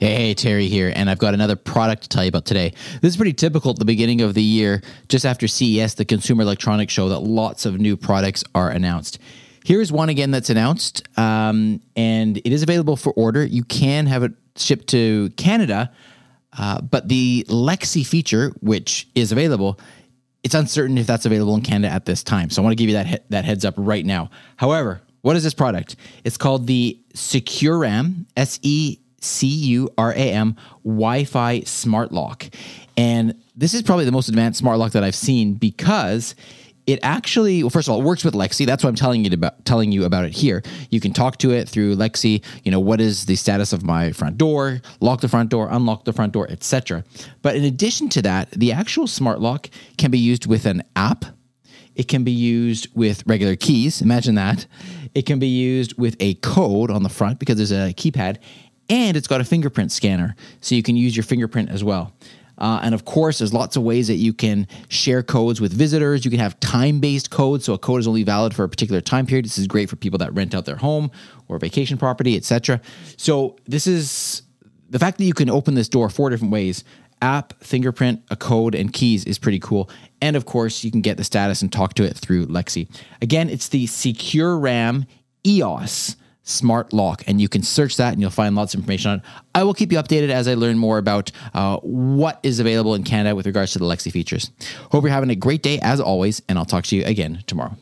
Hey, Terry here, and I've got another product to tell you about today. This is pretty typical at the beginning of the year, just after CES, the Consumer Electronics Show, that lots of new products are announced. Here's one again that's announced, um, and it is available for order. You can have it shipped to Canada, uh, but the Alexa feature, which is available, it's uncertain if that's available in Canada at this time. So I want to give you that he- that heads up right now. However, what is this product? It's called the SecuRAM, S E C U R A M Wi Fi Smart Lock. And this is probably the most advanced smart lock that I've seen because it actually, well, first of all, it works with Alexa. That's why I'm telling you about telling you about it here. You can talk to it through Alexa. You know, what is the status of my front door? Lock the front door, unlock the front door, etc. But in addition to that, the actual smart lock can be used with an app. It can be used with regular keys. Imagine that. It can be used with a code on the front because there's a keypad, and it's got a fingerprint scanner, so you can use your fingerprint as well. Uh, and of course, there's lots of ways that you can share codes with visitors. You can have time based codes, so a code is only valid for a particular time period. This is great for people that rent out their home or vacation property, etc. So this is the fact that you can open this door four different ways app, fingerprint, a code, and keys is pretty cool. And of course, you can get the status and talk to it through Alexa. Again, it's the SecuRAM EOS smart lock, and you can search that and you'll find lots of information on it. I will keep you updated as I learn more about uh, what is available in Canada with regards to the Alexa features. Hope you're having a great day as always, and I'll talk to you again tomorrow.